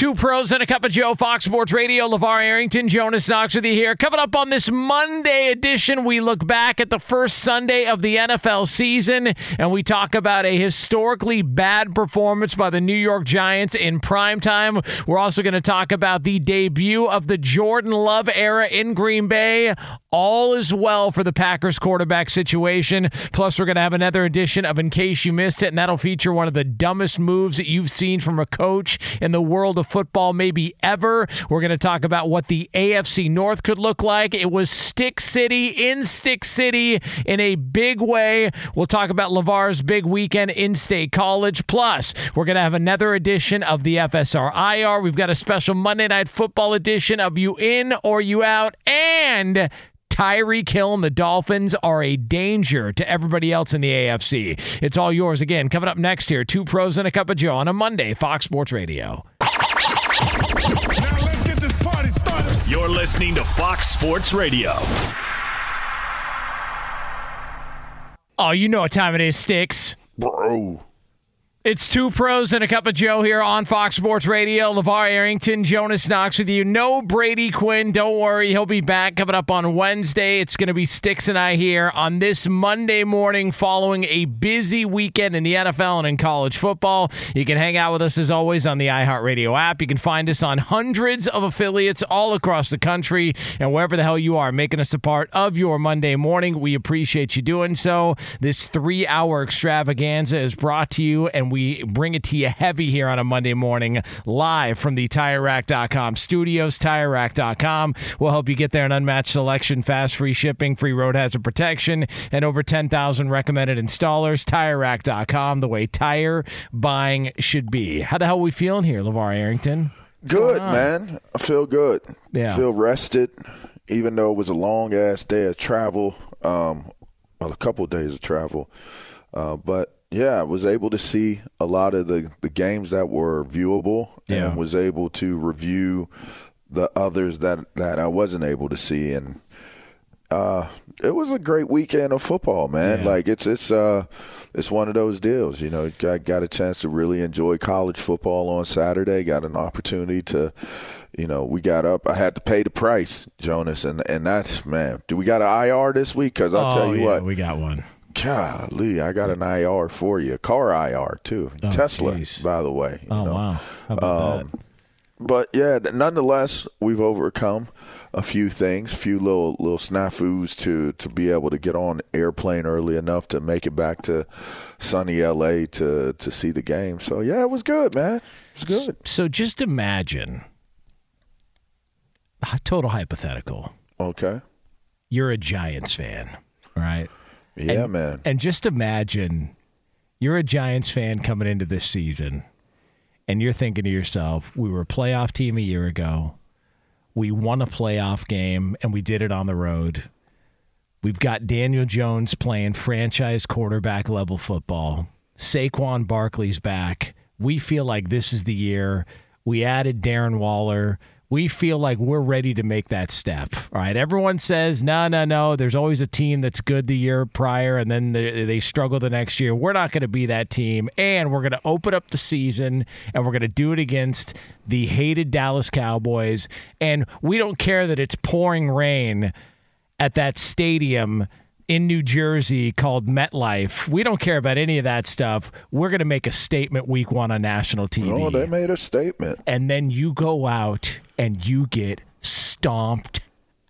Two pros and a cup of Joe, Fox Sports Radio. LaVar Arrington, Jonas Knox with you here. Coming up on this Monday edition, we look back at the first Sunday of the NFL season and we talk about a historically bad performance by the New York Giants in prime time. We're also going to talk about the debut of the Jordan Love era in Green Bay. All is well for the Packers quarterback situation. Plus, we're going to have another edition of In Case You Missed It, and that'll feature one of the dumbest moves that you've seen from a coach in the world of football, maybe ever. We're going to talk about what the AFC North could look like. It was Stick City in Stick City in a big way. We'll talk about LaVar's big weekend in State College. Plus, we're going to have another edition of the FSR IR. We've got a special Monday Night Football edition of You In or You Out. And Tyreek Hill and the Dolphins are a danger to everybody else in the AFC. It's all yours again. Coming up next here, two pros and a cup of Joe on a Monday, Fox Sports Radio. Let's get this party started. You're listening to Fox Sports Radio. Oh, you know what time it is, Sticks. Bro. It's two pros and a cup of Joe here on Fox Sports Radio. LaVar Arrington, Jonas Knox with you. No Brady Quinn. Don't worry. He'll be back coming up on Wednesday. It's going to be Sticks and I here on this Monday morning following a busy weekend in the NFL and in college football. You can hang out with us as always on the iHeartRadio app. You can find us on hundreds of affiliates all across the country and wherever the hell you are, making us a part of your Monday morning. We appreciate you doing so. This three hour extravaganza is brought to you and we bring it to you heavy here on a Monday morning live from the TireRack.com studios. TireRack.com will help you get there an unmatched selection, fast free shipping, free road hazard protection, and over 10,000 recommended installers. TireRack.com, the way tire buying should be. How the hell are we feeling here, LaVar Arrington? Good, man. I feel good. Yeah. Feel rested, even though it was a long ass day of travel. Um, well, a couple of days of travel. Uh, but yeah, I was able to see a lot of the, the games that were viewable Yeah. and was able to review the others that, that I wasn't able to see. And uh, it was a great weekend of football, man. Yeah. Like it's it's uh it's one of those deals. You know, got got a chance to really enjoy college football on Saturday. Got an opportunity to, you know, we got up. I had to pay the price, Jonas, and and that's man. Do we got an IR this week? Because I'll oh, tell you yeah, what, we got one. Golly, I got an IR for you, car IR too, Oh, Tesla, geez. by the way. you Oh, know. wow. How about Um, But yeah, nonetheless, we've overcome a few things, a few little little snafus to to be able to get on airplane early enough to make it back to sunny LA to to see the game. So yeah, it was good, man. It was good. So just imagine, a total hypothetical. Okay. You're a Giants fan, right? Yeah, And- man. And just imagine you're a Giants fan coming into this season, and you're thinking to yourself, we were a playoff team a year ago. We won a playoff game, and we did it on the road. We've got Daniel Jones playing franchise quarterback level football. Saquon Barkley's back. We feel like this is the year. We added Darren Waller. We feel like we're ready to make that step. All right. Everyone says, no, no, no. There's always a team that's good the year prior and then they, they struggle the next year. We're not going to be that team. And we're going to open up the season and we're going to do it against the hated Dallas Cowboys. And we don't care that it's pouring rain at that stadium in New Jersey called MetLife. We don't care about any of that stuff. We're going to make a statement week one on national TV. Oh, they made a statement. and then you go out and you get stomped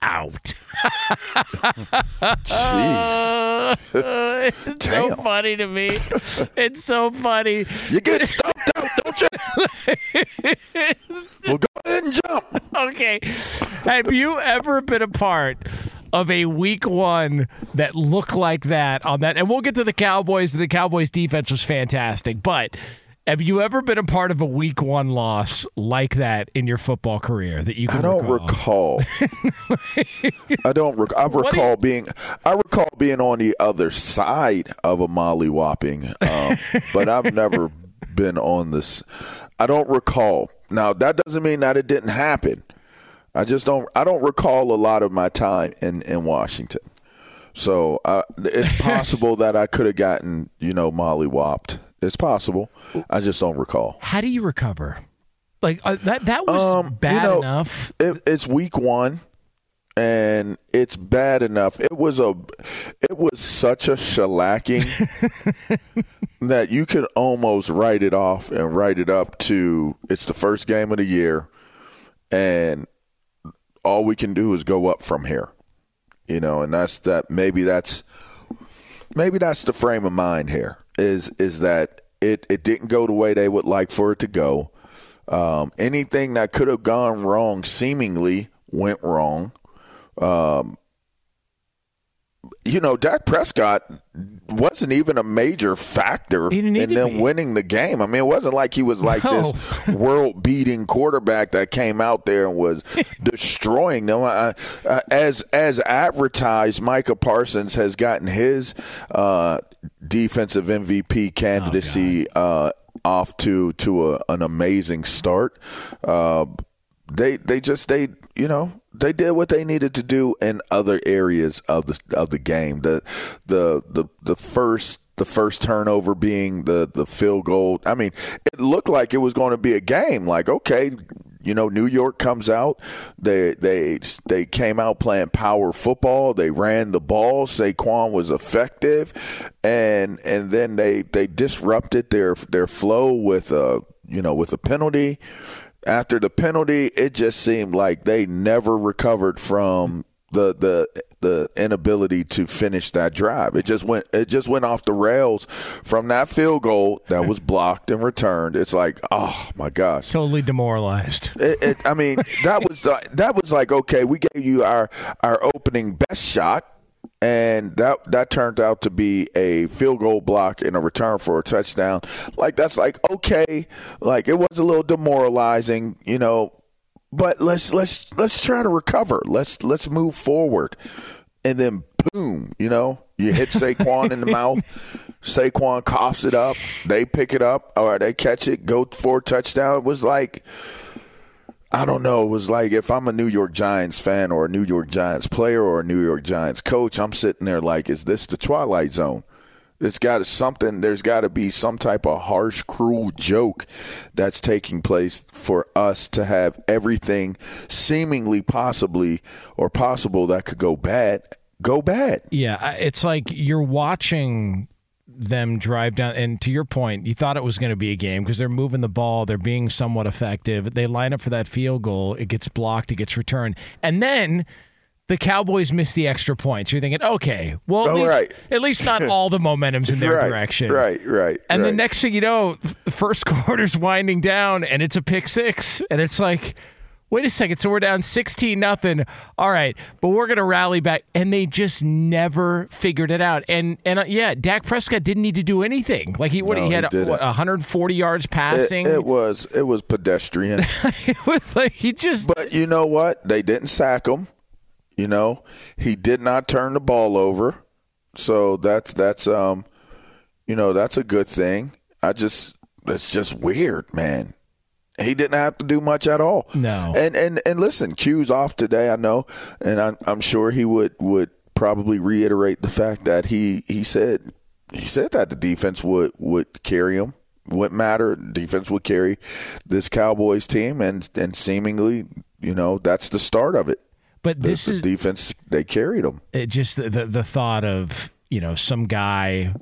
out. Jeez. it's so funny to me. It's so funny. You get stomped out, don't you? well, go ahead and jump. Okay. Have you ever been a part of a week one that looked like that on that? And we'll get to the Cowboys. The Cowboys defense was fantastic. But have you ever been a part of a week one loss like that in your football career that you can I don't recall? recall. I don't. Rec- I do you- recall being. I recall being on the other side of a molly whopping, um, but I've never been on this. I don't recall. Now that doesn't mean that it didn't happen. I just don't. I don't recall a lot of my time in in Washington. So uh, it's possible that I could have gotten you know molly whopped. It's possible. I just don't recall. How do you recover? Like uh, that that was Um, you bad know, enough. It, it's week one, and it's bad enough. It was a, it was such a shellacking that you could almost write it off and write it up to it's the first game of the year, and all we can do is go up from here, you know. And that's that. Maybe that's maybe that's the frame of mind here. Is is that it? It didn't go the way they would like for it to go. Um, anything that could have gone wrong seemingly went wrong. Um, you know, Dak Prescott wasn't even a major factor He didn't need in them be. winning the game. I mean, it wasn't like he was like No. this world beating quarterback that came out there and was destroying them. I, I, as as advertised, Micah Parsons has gotten his uh, defensive MVP candidacy uh, off to to a, an amazing start. Uh, they they just they you know they did what they needed to do in other areas of the of the game. The the the the first the first turnover being the the field goal. I mean, it looked like it was going to be a game. Like okay. You know, New York comes out. They they they came out playing power football. They ran the ball. Saquon was effective, and and then they they disrupted their their flow with a you know with a penalty after the penalty, it just seemed like they never recovered from the the the inability to finish that drive. It just went it just went off the rails from that field goal that was blocked and returned. It's like, oh my gosh. Totally demoralized. It, it, I mean, that was the, that was like okay, we gave you our our opening best shot, and that that turned out to be a field goal block and a return for a touchdown. Like that's like okay, like it was a little demoralizing, you know, but let's let's let's try to recover. Let's let's move forward, and then boom, you know, you hit Saquon in the mouth. Saquon coughs it up. They pick it up, or they catch it, go for a touchdown. It was like. I don't know. It was like if I'm a New York Giants fan or a New York Giants player or a New York Giants coach, I'm sitting there like, is this the Twilight Zone? It's got something. There's got to be some type of harsh, cruel joke that's taking place for us to have everything seemingly possibly or possible that could go bad go bad. Yeah, it's like you're watching them drive down. And to your point, you thought it was going to be a game because they're moving the ball, they're being somewhat effective. They line up for that field goal, it gets blocked, it gets returned, and then. The Cowboys miss the extra points. You're thinking, okay, well, at, Oh, least, right. at least not all the momentum's in their right, direction. Right, right. And the next thing you know, the first quarter's winding down and it's a pick six. And it's like, wait a second. So we're down 16 nothing. All right. But we're going to rally back. And they just never figured it out. And, and uh, yeah, Dak Prescott didn't need to do anything. Like he, what, No, he he had didn't. what, 140 yards it, passing. it was it was pedestrian. it was like he just, But you know what? They didn't sack him. You know, he did not turn the ball over. So that's that's um you know, that's a good thing. I just it's just weird, man. He didn't have to do much at all. No. And and and listen, Q's off today. I know, and I'm, I'm sure he would would probably reiterate the fact that he he said he said that the defense would would carry him. Wouldn't matter. Defense would carry this Cowboys team, and and seemingly, you know, that's the start of it. But this the is defense. They carried them. it just the, the the thought of you know some guy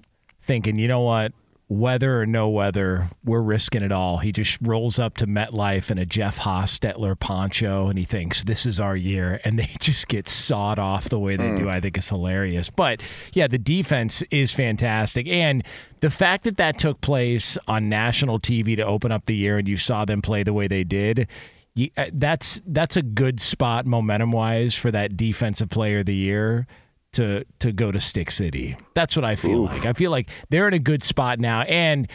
thinking you know what weather or no weather we're risking it all. He just rolls up to MetLife in a Jeff Hostetler poncho and he thinks this is our year and they just get sawed off the way they do. I think is hilarious. But yeah the defense is fantastic. And the fact that that took place on national TV to open up the year and you saw them play the way they did you, uh, that's that's a good spot momentum wise for that defensive player of the year to to go to Stick City. That's what I feel like. I feel like they're in a good spot now and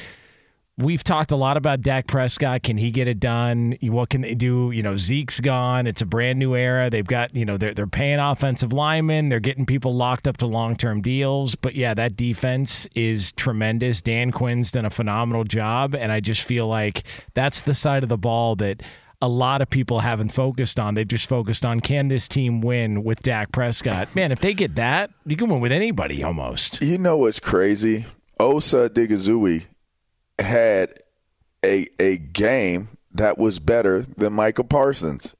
We've talked a lot about Dak Prescott. Can he get it done? What can they do? You know, Zeke's gone. It's a brand new era. They've got, you know, they're, they're paying offensive linemen. They're getting people locked up to long term deals. But yeah, that defense is tremendous. Dan Quinn's done a phenomenal job. And I just feel like that's the side of the ball that a lot of people haven't focused on. They've just focused on can this team win with Dak Prescott? Man, if they get that, you can win with anybody almost. You know what's crazy? Osa Odighizuwa had a a game that was better than Michael Parsons.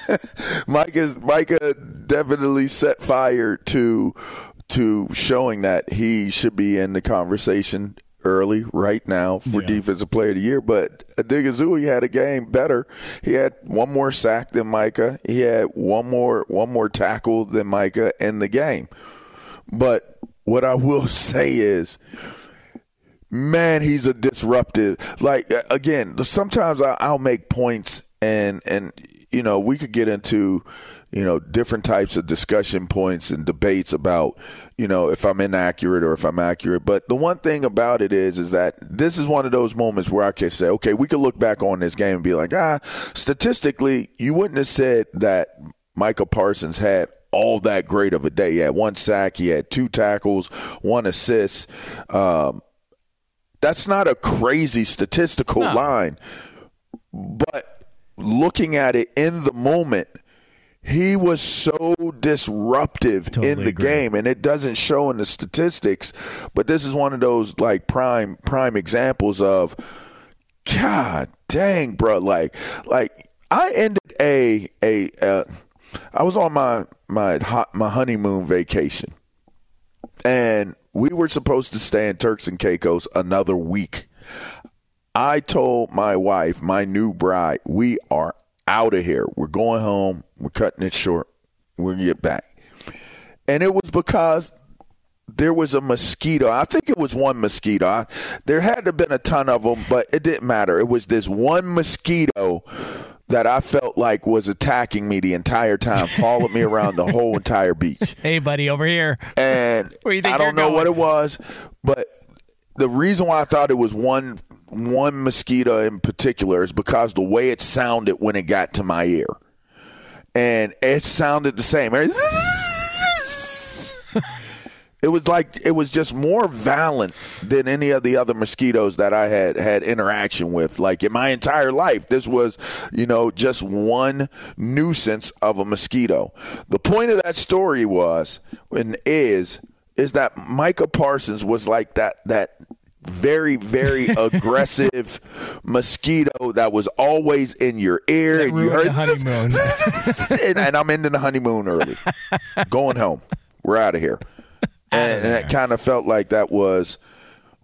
Micah Micah definitely set fire to to showing that he should be in the conversation early right now for Yeah. defensive player of the year. But Odighizuwa had a game better. He had one more sack than Micah. He had one more one more tackle than Micah in the game. But what I will say is, man, he's a disruptive. Like uh, again, sometimes I'll make points, and and you know we could get into you know different types of discussion points and debates about you know if I'm inaccurate or if I'm accurate. But the one thing about it is, is that this is one of those moments where I can say, okay, we could look back on this game and be like, ah, statistically, you wouldn't have said that Michael Parsons had all that great of a day. He had one sack, he had two tackles, one assist. Um, that's not a crazy statistical No. line, but looking at it in the moment, he was so disruptive in the agree. game, and it doesn't show in the statistics. But this is one of those like prime prime examples of, God dang, bro! Like like I ended a a uh, I was on my my hot, my honeymoon vacation, and we were supposed to stay in Turks and Caicos another week. I told my wife, my new bride, we are out of here. We're going home. We're cutting it short. We'll get back. And it was because there was a mosquito. I think it was one mosquito. I, there had to have been a ton of them, but it didn't matter. It was this one mosquito that I felt like was attacking me the entire time, followed me around the whole entire beach Hey, buddy, over here. and Where you think I don't know what it was, but the reason why I thought it was one one mosquito in particular is because the way it sounded when it got to my ear, and it sounded the same. It was like it was just more violent than any of the other mosquitoes that I had had interaction with. Like in my entire life, this was, you know, just one nuisance of a mosquito. The point of that story was and is is that Micah Parsons was like that that very very aggressive mosquito that was always in your ear and you heard honeymoon. and, and I'm ending the honeymoon early. Going home. We're out of here. And, and it kind of felt like that was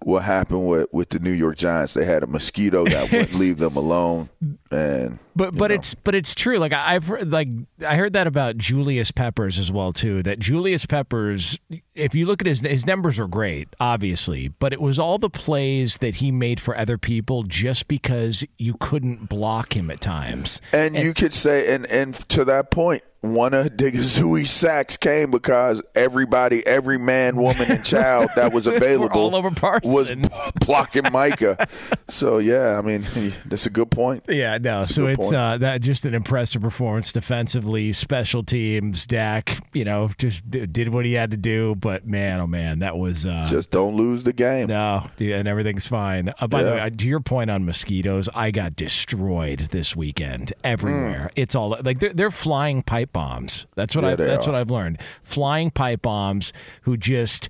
what happened with, with the New York Giants. They had a mosquito that wouldn't leave them alone. And But but know. it's but it's true. Like I- I've heard, like I heard that about Julius Peppers as well too. That Julius Peppers, if you look at his his numbers were great, obviously, but it was all the plays that he made for other people just because you couldn't block him at times. And you could say, and and to that point, one of Odighizuwa's sacks came because everybody, every man, woman, and child that was available all over Parsons. was blocking Micah. so yeah, I mean, that's a good point. Yeah, Yeah, no. That's So it's point. uh, that just an impressive performance defensively, special teams. Dak, you know, just d- did what he had to do. But man, oh man, that was uh, Just don't lose the game. no, yeah, and everything's fine. Uh, by the way, uh, to your point on mosquitoes, I got destroyed this weekend everywhere. It's all like they're, they're flying pipe bombs. That's what. Yeah, I. That's are. what I've learned. Flying pipe bombs who just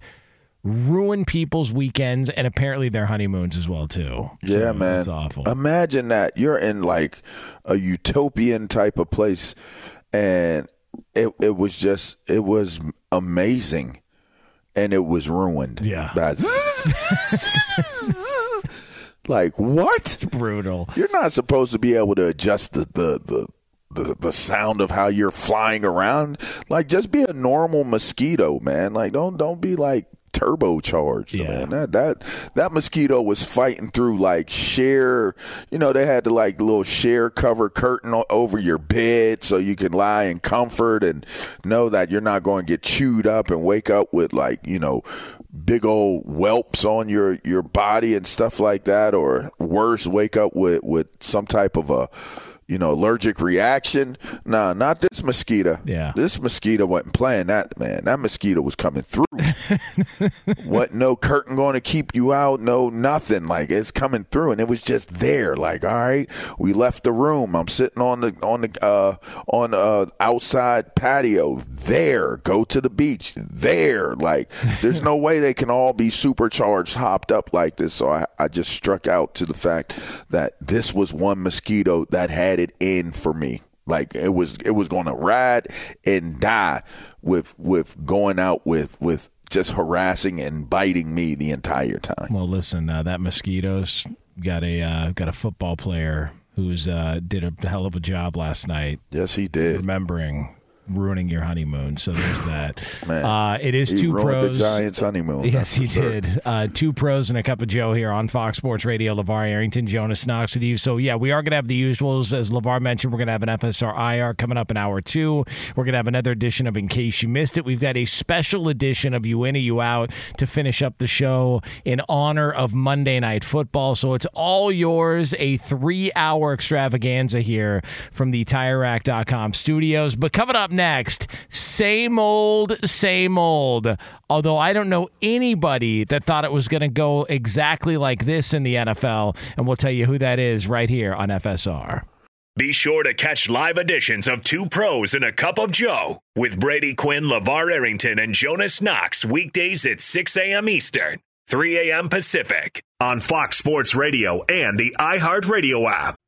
ruin people's weekends and apparently their honeymoons as well too. Yeah, So man. it's awful. Imagine that you're in like a utopian type of place, and it it was just it was amazing, and it was ruined. Yeah. That's like what? Brutal. You're not supposed to be able to adjust the the the. The, the sound of how you're flying around like just be a normal mosquito man like don't don't be like turbocharged Yeah. man that that that mosquito was fighting through like share you know they had the like little share cover curtain o- over your bed so you can lie in comfort and know that you're not going to get chewed up and wake up with like you know big old whelps on your your body and stuff like that or worse wake up with with some type of a you know allergic reaction. Nah not this mosquito. Yeah. this mosquito wasn't playing that man. That mosquito was coming through. What no curtain going to keep you out? No nothing. Like it's coming through and it was just there. Like all right we left the room. I'm sitting on the on the uh on uh outside patio. There. Go to the beach. There. Like there's no way they can all be supercharged hopped up like this. So i, I just struck out to the fact that this was one mosquito that had it in for me like it was it was going to ride and die with with going out with with just harassing and biting me the entire time. Well, listen, uh, that mosquitoes got a uh, got a football player who's uh, did a hell of a job last night Yes, he did. remembering ruining your honeymoon. So there's that. Man, uh, it is he two ruined pros. the Giants' honeymoon. Yes, he sure. did. Uh, two pros and a cup of Joe here on Fox Sports Radio. LaVar Arrington, Jonas Knox with you. So, yeah, we are going to have the usuals. As LaVar mentioned, we're going to have an FSR IR coming up in hour two. We're going to have another edition of In Case You Missed It. We've got a special edition of You In or You Out to finish up the show in honor of Monday Night Football. So, it's all yours. A three hour extravaganza here from the TireRack.com studios. But coming up next, same old, same old. Although I don't know anybody that thought it was going to go exactly like this in the NFL. And we'll tell you who that is right here on FSR. Be sure to catch live editions of Two Pros and a Cup of Joe with Brady Quinn, LaVar Arrington, and Jonas Knox weekdays at 6 a.m. Eastern, 3 a.m. Pacific on Fox Sports Radio and the iHeartRadio app.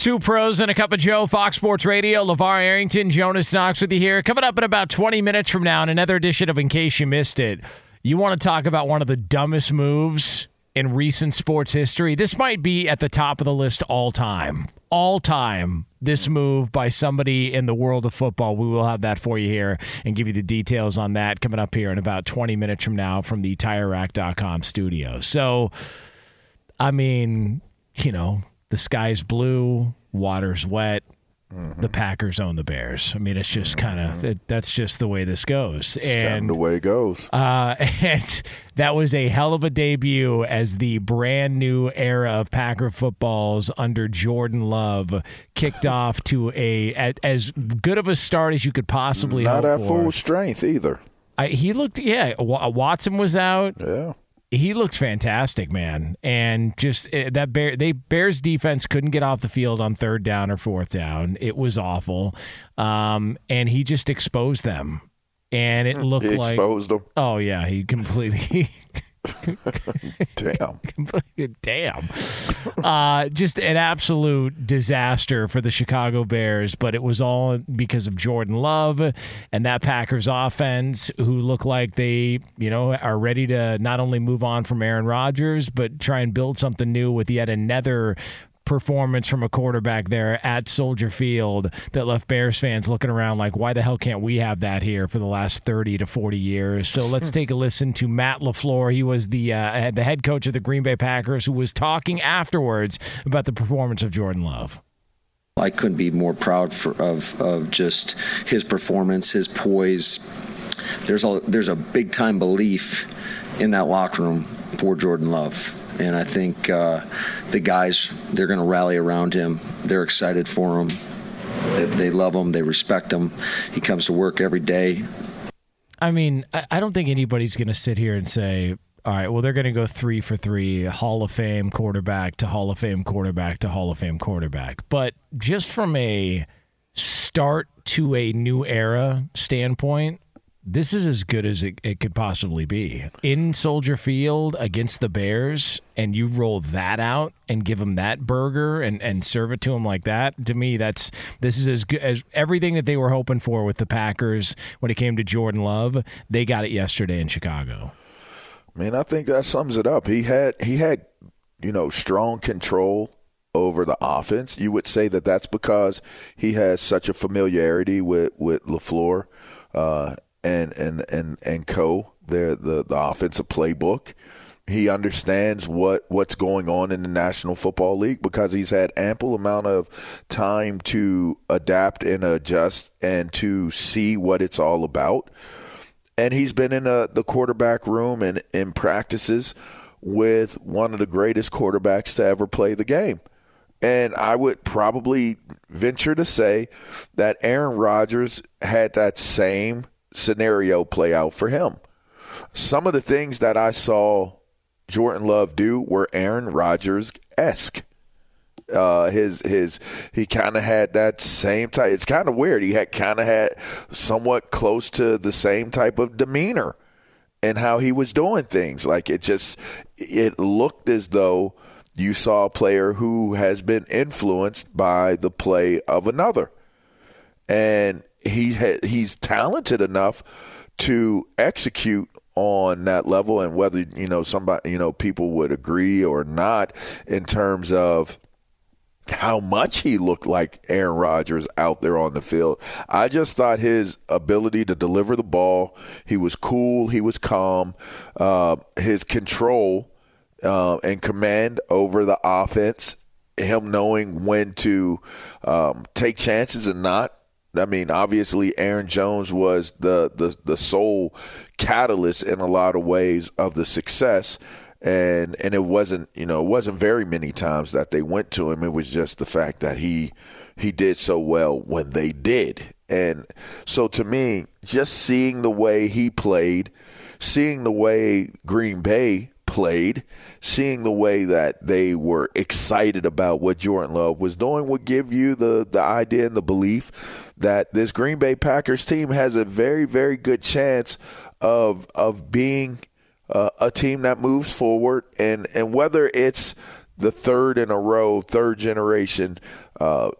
Two pros and a cup of Joe, Fox Sports Radio. LaVar Arrington, Jonas Knox with you here. Coming up in about 20 minutes from now in another edition of In Case You Missed It. You want to talk about one of the dumbest moves in recent sports history? This might be at the top of the list all time. All time. This move by somebody in the world of football. We will have that for you here and give you the details on that coming up here in about 20 minutes from now from the tire TireRack.com studio. So, I mean, you know, the sky's blue, water's wet. The Packers own the Bears. I mean, it's just kind of it, that's just the way this goes. It's and the way it goes. uh, and that was a hell of a debut as the brand new era of Packer footballs under Jordan Love kicked off to a at, as good of a start as you could possibly Not at for. full strength either. I, he looked, yeah. Wa- Watson was out Yeah. He looks fantastic, man. And just uh, that bear, they Bears defense couldn't get off the field on third down or fourth down. It was awful. Um, and he just exposed them. And it looked He like exposed them. Oh yeah, he completely Damn. damn. Uh, just an absolute disaster for the Chicago Bears, but it was all because of Jordan Love and that Packers offense, who look like they, you know, are ready to not only move on from Aaron Rodgers, but try and build something new with yet another performance from a quarterback there at Soldier Field that left Bears fans looking around like, why the hell can't we have that here for the last 30 to 40 years? So let's take a listen to Matt LaFleur. He was the, uh, the head coach of the Green Bay Packers who was talking afterwards about the performance of Jordan Love. I couldn't be more proud for, of of just his performance, his poise. There's a there's a big time belief in that locker room for Jordan Love, and I think uh, the guys they're going to rally around him. They're excited for him. They, they love him. They respect him. He comes to work every day. I mean, I, don't think anybody's going to sit here and say, all right, well, they're going to go three for three, Hall of Fame quarterback to Hall of Fame quarterback to Hall of Fame quarterback. But just from a start to a new era standpoint, this is as good as it, it could possibly be. In Soldier Field against the Bears, and you roll that out and give them that burger and, and serve it to them like that, to me, that's this is as good as everything that they were hoping for with the Packers when it came to Jordan Love. They got it yesterday in Chicago. I mean, I think that sums it up. He had he had you know strong control over the offense. You would say that that's because he has such a familiarity with with Lafleur uh, and and and and co. The the the offensive playbook. He understands what what's going on in the National Football League because he's had ample amount of time to adapt and adjust and to see what it's all about and he's been in a, the quarterback room and in practices with one of the greatest quarterbacks to ever play the game. And I would probably venture to say that Aaron Rodgers had that same scenario play out for him. Some of the things that I saw Jordan Love do were Aaron Rodgers esque. Uh, his his he kind of had that same type. It's kind of weird. He had kind of had somewhat close to the same type of demeanor and how he was doing things. Like it just it looked as though you saw a player who has been influenced by the play of another, and he ha- he's talented enough to execute on that level. And whether you know somebody you know people would agree or not in terms of how much he looked like Aaron Rodgers out there on the field. I just thought his ability to deliver the ball, he was cool, he was calm, uh, his control uh, and command over the offense, him knowing when to um, take chances and not. I mean, obviously, Aaron Jones was the, the, the sole catalyst in a lot of ways of the success and and it wasn't you know it wasn't very many times that they went to him. It was just the fact that he he did so well when they did, and so to me, just seeing the way he played, seeing the way Green Bay played, seeing the way that they were excited about what Jordan Love was doing would give you the the idea and the belief that this Green Bay Packers team has a very very good chance of of being uh, a team that moves forward, and and whether it's the third in a row, third generation. Uh,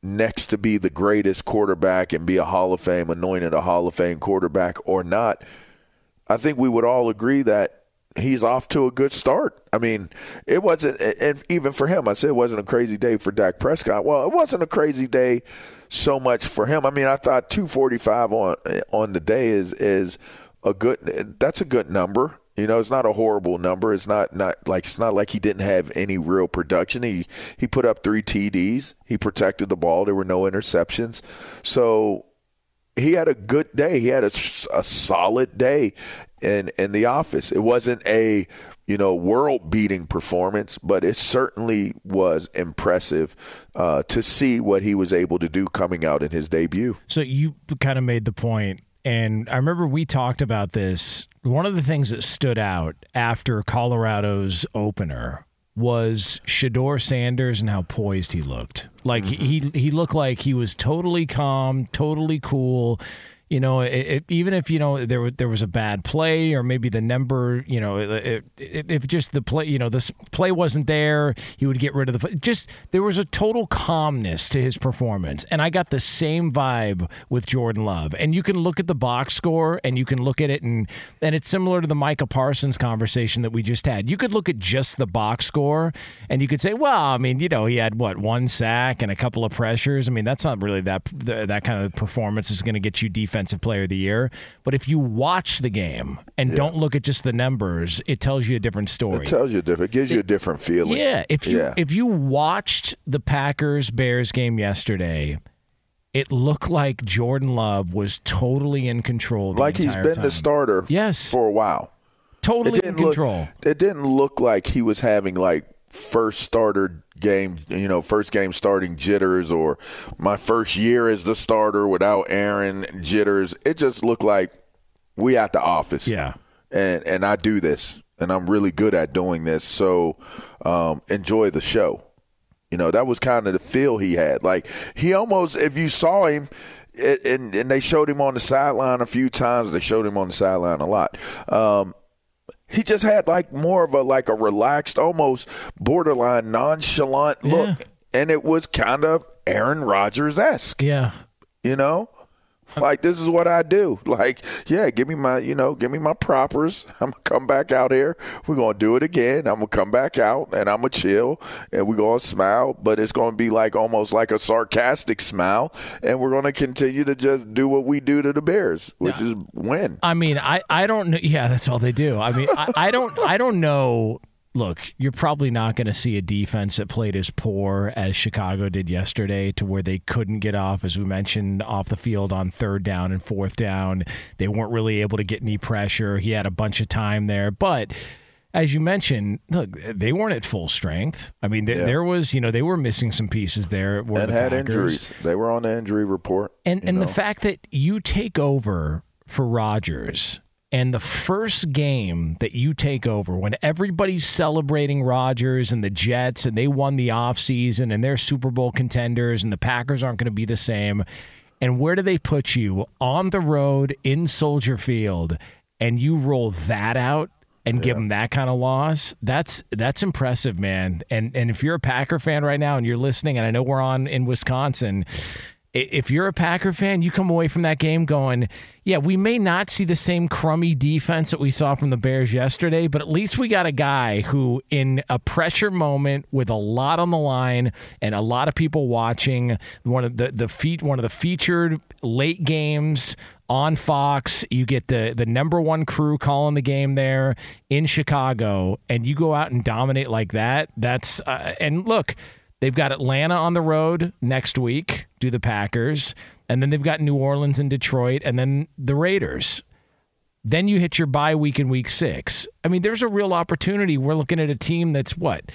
next to be the greatest quarterback and be a Hall of Fame, anointed a Hall of Fame quarterback or not, I think we would all agree that he's off to a good start. I mean, it wasn't, and even for him, I said it wasn't a crazy day for Dak Prescott. Well, it wasn't a crazy day so much for him. I mean, I thought 245 on on the day is is a good. That's a good number. You know, it's not a horrible number. It's not not like it's not like he didn't have any real production. He he put up three TDs. He protected the ball. There were no interceptions. So he had a good day. He had a, a solid day in in the office. It wasn't a you know world beating performance, but it certainly was impressive uh, to see what he was able to do coming out in his debut. So you kind of made the point and I remember we talked about this. One of the things that stood out after Colorado's opener was Shedeur Sanders and how poised he looked. Like mm-hmm. he he looked like he was totally calm, totally cool you know, it, it, even if you know there there was a bad play or maybe the number, you know, it, if just the play, you know, this play wasn't there, he would get rid of the play. Just there was a total calmness to his performance, and I got the same vibe with Jordan Love. And you can look at the box score, and you can look at it, and and it's similar to the Micah Parsons conversation that we just had. You could look at just the box score, and you could say, well, I mean, you know, he had what one sack and a couple of pressures. I mean, that's not really that that kind of performance is going to get you defense Defensive Player of the Year. But if you watch the game and yeah. don't look at just the numbers, it tells you a different story. It tells you a different. It gives you a different feeling. Yeah. If you yeah. if you watched the Packers Bears game yesterday, it looked like Jordan Love was totally in control. like he's been time. the starter. Yes. For a while. Totally in control. Look, it didn't look like he was having like first starter game, you know, first game starting jitters or my first year as the starter without Aaron jitters. It just looked like we at the office. Yeah. And and I do this and I'm really good at doing this. So um, enjoy the show. You know, that was kind of the feel he had. Like he almost if you saw him it, and, and they showed him on the sideline a few times. They showed him on the sideline a lot. Um, he just had like more of a like a relaxed, almost borderline nonchalant look, yeah. and it was kind of Aaron Rodgers esque. Yeah, you know, like this is what I do. Like, yeah, give me my, you know, give me my propers. I'm gonna come back out here. We're gonna do it again. I'm gonna come back out and I'm gonna chill and we're gonna smile, but it's gonna be like almost like a sarcastic smile, and we're gonna continue to just do what we do to the Bears, which yeah. is win. I mean, I I don't know. Yeah, that's all they do. I mean, I, I don't I don't know look, you're probably not going to see a defense that played as poor as Chicago did yesterday, to where they couldn't get off, as we mentioned, off the field on third down and fourth down. They weren't really able to get any pressure. He had a bunch of time there, but. As you mentioned, look, they weren't at full strength. I mean, yeah. there was, you know, they were missing some pieces there. And the had Packers. injuries. They were on the injury report. And and know. the fact that you take over for Rodgers And the first game that you take over, when everybody's celebrating Rodgers and the Jets and they won the offseason and they're Super Bowl contenders and the Packers aren't going to be the same. And where do they put you? On the road in Soldier Field. And you roll that out and give them that kind of loss. That's that's impressive, man. And and if you're a Packer fan right now and you're listening, and I know we're on in Wisconsin, if you're a Packer fan, you come away from that game going, yeah, we may not see the same crummy defense that we saw from the Bears yesterday, but at least we got a guy who, in a pressure moment with a lot on the line and a lot of people watching, one of the the feat one of the featured late games on Fox. You get the the number one crew calling the game there in Chicago, and you go out and dominate like that. That's uh, and look, they've got Atlanta on the road next week. Do the Packers, and then they've got New Orleans and Detroit, and then the Raiders. Then you hit your bye week in week six. I mean, there's a real opportunity. We're looking at a team that's what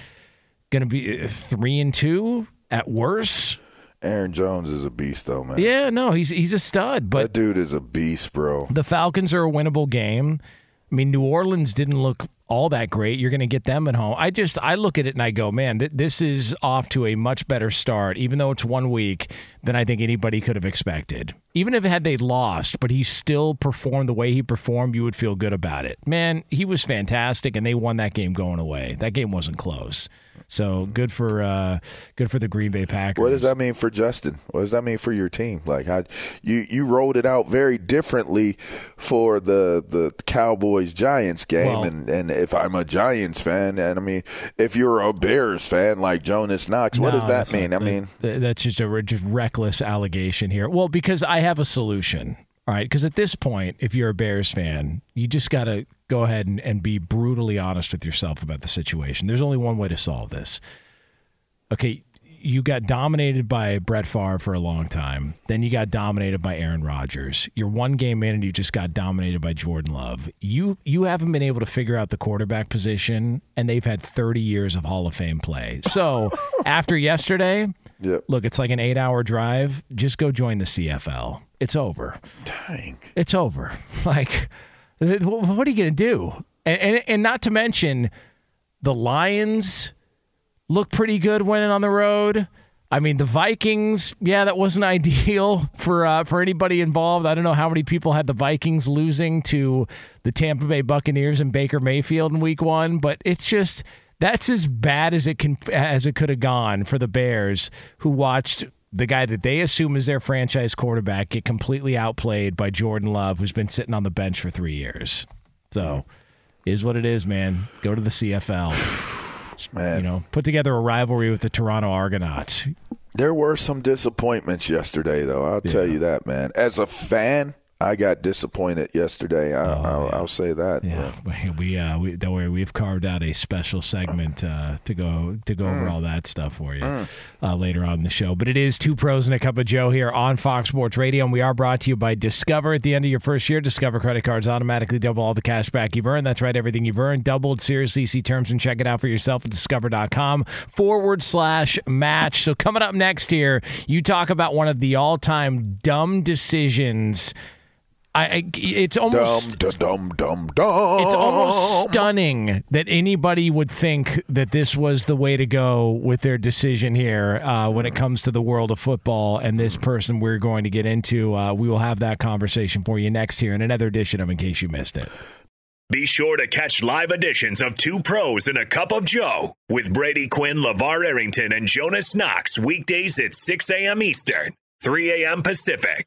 going to be uh, three and two at worst. Aaron Jones is a beast, though, man. Yeah, no, he's he's a stud, but that dude is a beast, bro. the Falcons are a winnable game. I mean, New Orleans didn't look all that great. You're going to get them at home. I just I look at it and I go, man, th- this is off to a much better start, even though it's one week than I think anybody could have expected. Even if had they lost, but he still performed the way he performed, you would feel good about it. Man, he was fantastic, and they won that game going away. That game wasn't close. So good for uh, good for the Green Bay Packers. What does that mean for Justin? What does that mean for your team? Like, how you you rolled it out very differently for the the Cowboys Giants game, Well- and and if I'm a Giants fan, and I mean, if you're a Bears fan like Jonas Knox, what No, does that mean? not- I mean, that's just a just reckless allegation here. Well, because I have a solution. All right, because at this point, if you're a Bears fan, you just got to go ahead and, and be brutally honest with yourself about the situation. There's only one way to solve this. Okay, you got dominated by Brett Favre for a long time. Then you got dominated by Aaron Rodgers. You're one game in, and you just got dominated by Jordan Love. You you haven't been able to figure out the quarterback position, and they've had 30 years of Hall of Fame play. So after yesterday, Yep. look, it's like an eight-hour drive. Just go join the CFL. It's over. dang. It's over. Like, what are you going to do? And, and and not to mention, the Lions look pretty good winning on the road. I mean, the Vikings, yeah, that wasn't ideal for uh, for anybody involved. I don't know how many people had the Vikings losing to the Tampa Bay Buccaneers and Baker Mayfield in Week One, but it's just that's as bad as it can as it could have gone for the Bears, who watched the guy that they assume is their franchise quarterback get completely outplayed by Jordan Love, who's been sitting on the bench for three years. So, is what it is, man. Go to the CFL Man, you know, put together a rivalry with the Toronto Argonauts. there were some disappointments yesterday, though. I'll tell you that, man. As a fan, I got disappointed yesterday. I, I'll, I'll say that. Oh, Yeah, we, we uh, we don't worry, we've carved out a special segment uh, to go to go over all that stuff for you uh, later on in the show. But it is two pros and a cup of Joe here on Fox Sports Radio, and we are brought to you by Discover. At the end of your first year, Discover credit cards automatically double all the cash back you've earned. That's right, everything you've earned doubled. Seriously, see terms and check it out for yourself at discover.com forward slash match. So coming up next here, you talk about one of the all time dumb decisions. I, I it's almost Dum dum dum dum. it's almost stunning that anybody would think that this was the way to go with their decision here uh, when it comes to the world of football. And this person we're going to get into, uh, we will have that conversation for you next here in another edition of In Case You Missed It. Be sure to catch live editions of Two Pros and a Cup of Joe with Brady Quinn, LaVar Arrington, and Jonas Knox weekdays at 6 a.m. Eastern, 3 a.m. Pacific.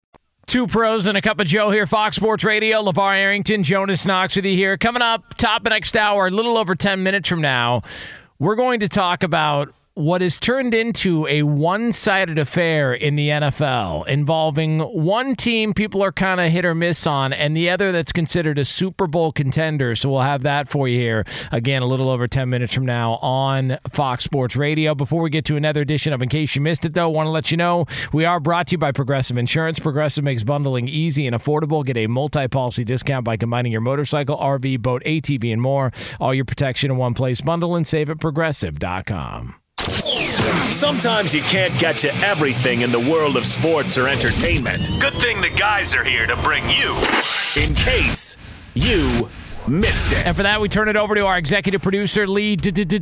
Two pros and a cup of Joe here, Fox Sports Radio. LaVar Arrington, Jonas Knox with you here. Coming up, top of next hour, a little over 10 minutes from now, we're going to talk about what has turned into a one sided affair in the NFL involving one team people are kind of hit or miss on and the other that's considered a Super Bowl contender. So we'll have that for you here again a little over 10 minutes from now on Fox Sports Radio. Before we get to another edition of In Case You Missed It, though, want to let you know we are brought to you by Progressive Insurance. Progressive makes bundling easy and affordable. Get a multi policy discount by combining your motorcycle, RV, boat, ATV, and more. All your protection in one place. Bundle and save at progressive.com. Sometimes you can't get to everything in the world of sports or entertainment. Good thing the guys are here to bring you in case you missed it. And for that, we turn it over to our executive producer, Lee Delap.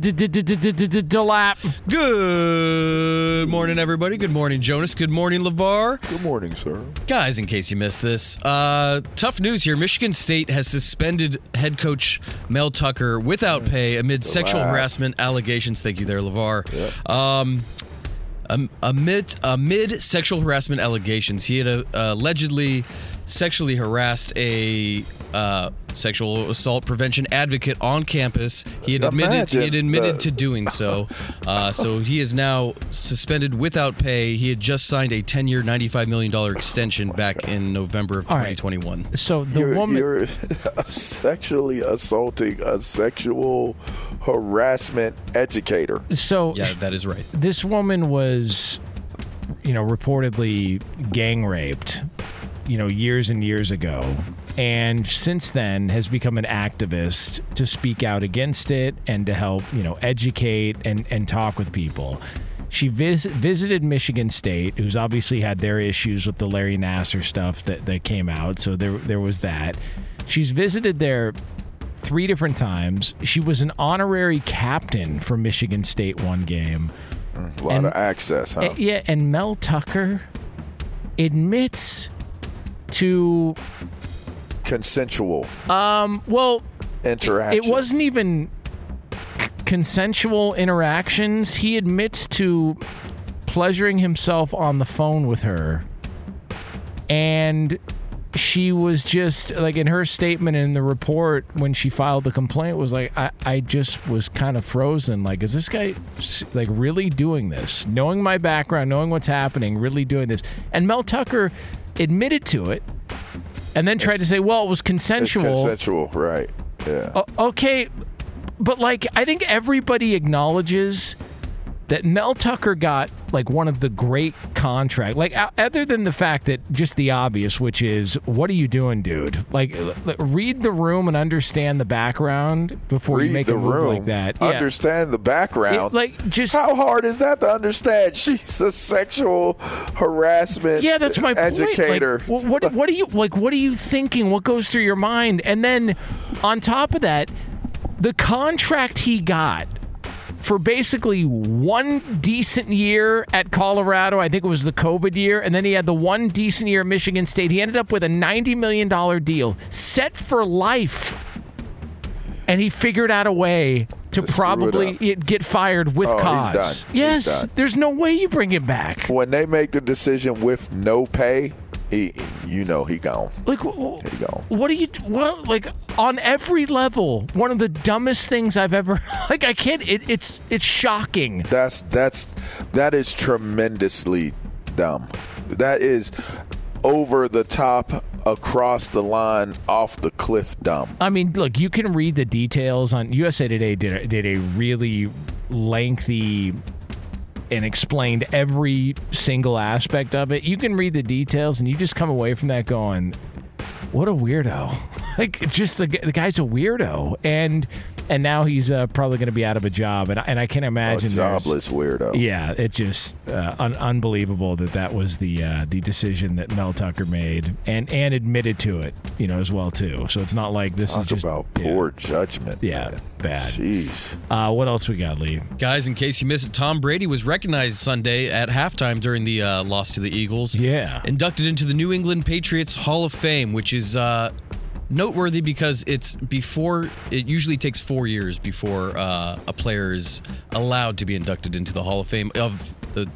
Good morning, everybody. Good morning, Jonas. Good morning, LaVar. Good morning, sir. Guys, in case you missed this, uh, tough news here. Michigan State has suspended head coach Mel Tucker without pay amid sexual harassment allegations. Thank you there, LaVar. Um, amid amid sexual harassment allegations, he had uh, allegedly sexually harassed a uh, sexual assault prevention advocate on campus. He had admitted he had admitted the- to doing so. Uh, so he is now suspended without pay. He had just signed a 10-year, 95 million dollar extension back in November of All right. 2021. So the You're, woman. you're sexually assaulting a sexual harassment educator. so Yeah, that is right. this woman was, you know, reportedly gang raped, you know, years and years ago. And since then has become an activist to speak out against it and to help, you know, educate and, and talk with people. She vis- visited Michigan State, who's obviously had their issues with the Larry Nassar stuff that, that came out. So there, there was that. She's visited there three different times. She was an honorary captain for Michigan State one game. A lot And- of access, huh? Uh, yeah, and Mel Tucker admits to Consensual um well interactions. it wasn't even c- consensual interactions. He admits to pleasuring himself on the phone with her. And she was just like in her statement in the report when she filed the complaint was like I, I just was kind of frozen like is this guy like really doing this knowing my background knowing what's happening really doing this and Mel Tucker admitted to it and then tried to say well it was It's consensual consensual, right? Yeah. O- okay, but like I think everybody acknowledges that Mel Tucker got like one of the great contract. Like other than the fact that just the obvious, which is what are you doing, dude? Like read the room and understand the background before Read you make a move room. like that. Yeah. Understand the background. It- like just How hard is that to understand? She's a sexual harassment Yeah, that's my educator. Point. Like, what what are you like? What are you thinking? What goes through your mind? And then on top of that, the contract he got for basically one decent year at Colorado, I think it was the COVID year, and then he had the one decent year at Michigan State. He ended up with a ninety million dollar deal set for life. And he figured out a way to, To probably get fired with Oh, cause. Yes, there's no way you bring him back. when they make the decision with no pay, he, you know, he gone. Like, wh- He gone. what do you what like on every level? One of the dumbest things I've ever like. I can't. It, it's it's shocking. That's that's that is tremendously dumb. That is over the top, across the line, off the cliff dumb. I mean, look, you can read the details on USA Today. Did a, did a really lengthy and explained every single aspect of it. You can read the details, and you just come away from that going, "What a weirdo!" Like, just the, the guy's a weirdo, and and now he's uh, probably going to be out of a job, and I, and I can A imagine there's- jobless weirdo. Yeah, it's just uh, un- unbelievable that that was the uh, the decision that Mel Tucker made, and and admitted to it, you know, as well too. So it's not like this Talk is just about yeah. poor judgment. Yeah, man. bad. Jeez. Uh, what else we got, Lee? Guys, in case you missed it, Tom Brady was recognized Sunday at halftime during the uh, loss to the Eagles. Yeah. Inducted into the New England Patriots Hall of Fame, which is uh, noteworthy because it's before, it usually takes four years before uh, a player is allowed to be inducted into the Hall of Fame of the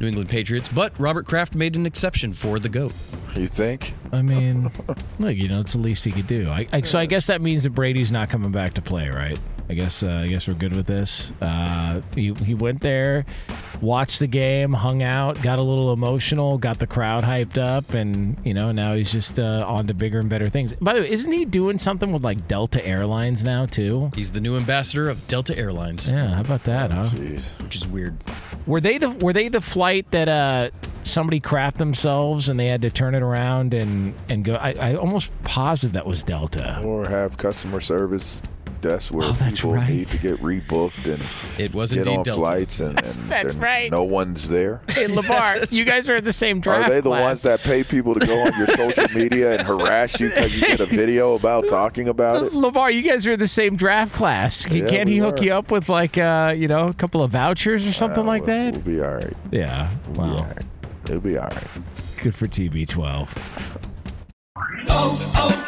New England Patriots. But Robert Kraft made an exception for the GOAT. You think? I mean, look, you know, it's the least he could do. I, I, so I guess that means that Brady's not coming back to play, right? I guess uh, I guess we're good with this. Uh, he he went there, watched the game, hung out, got a little emotional, got the crowd hyped up, and you know now he's just uh, on to bigger and better things. By the way, isn't he doing something with like Delta Airlines now too? He's the new ambassador of Delta Airlines, Yeah, how about that, huh? Jeez. which is weird. Were they the were they the flight that uh somebody crapped themselves and they had to turn it around and and go? I, I almost positive that was Delta. Or have customer service desks where Oh, that's people right. need to get rebooked and It was get indeed on Delta. flights and, and that's right. no one's there. Hey, LaVar, you guys are in the same draft. Are they the class. ones that pay people to go on your social media and harass you because you did a video about talking about it? LaVar, you guys are in the same draft class. Can, Yeah, can't he we hook are. you up with like uh, you know, a couple of vouchers or something like We'll- that? We'll be all right. Yeah. We'll be right. It'll be all right. good for TB12. oh, oh, O'Reilly.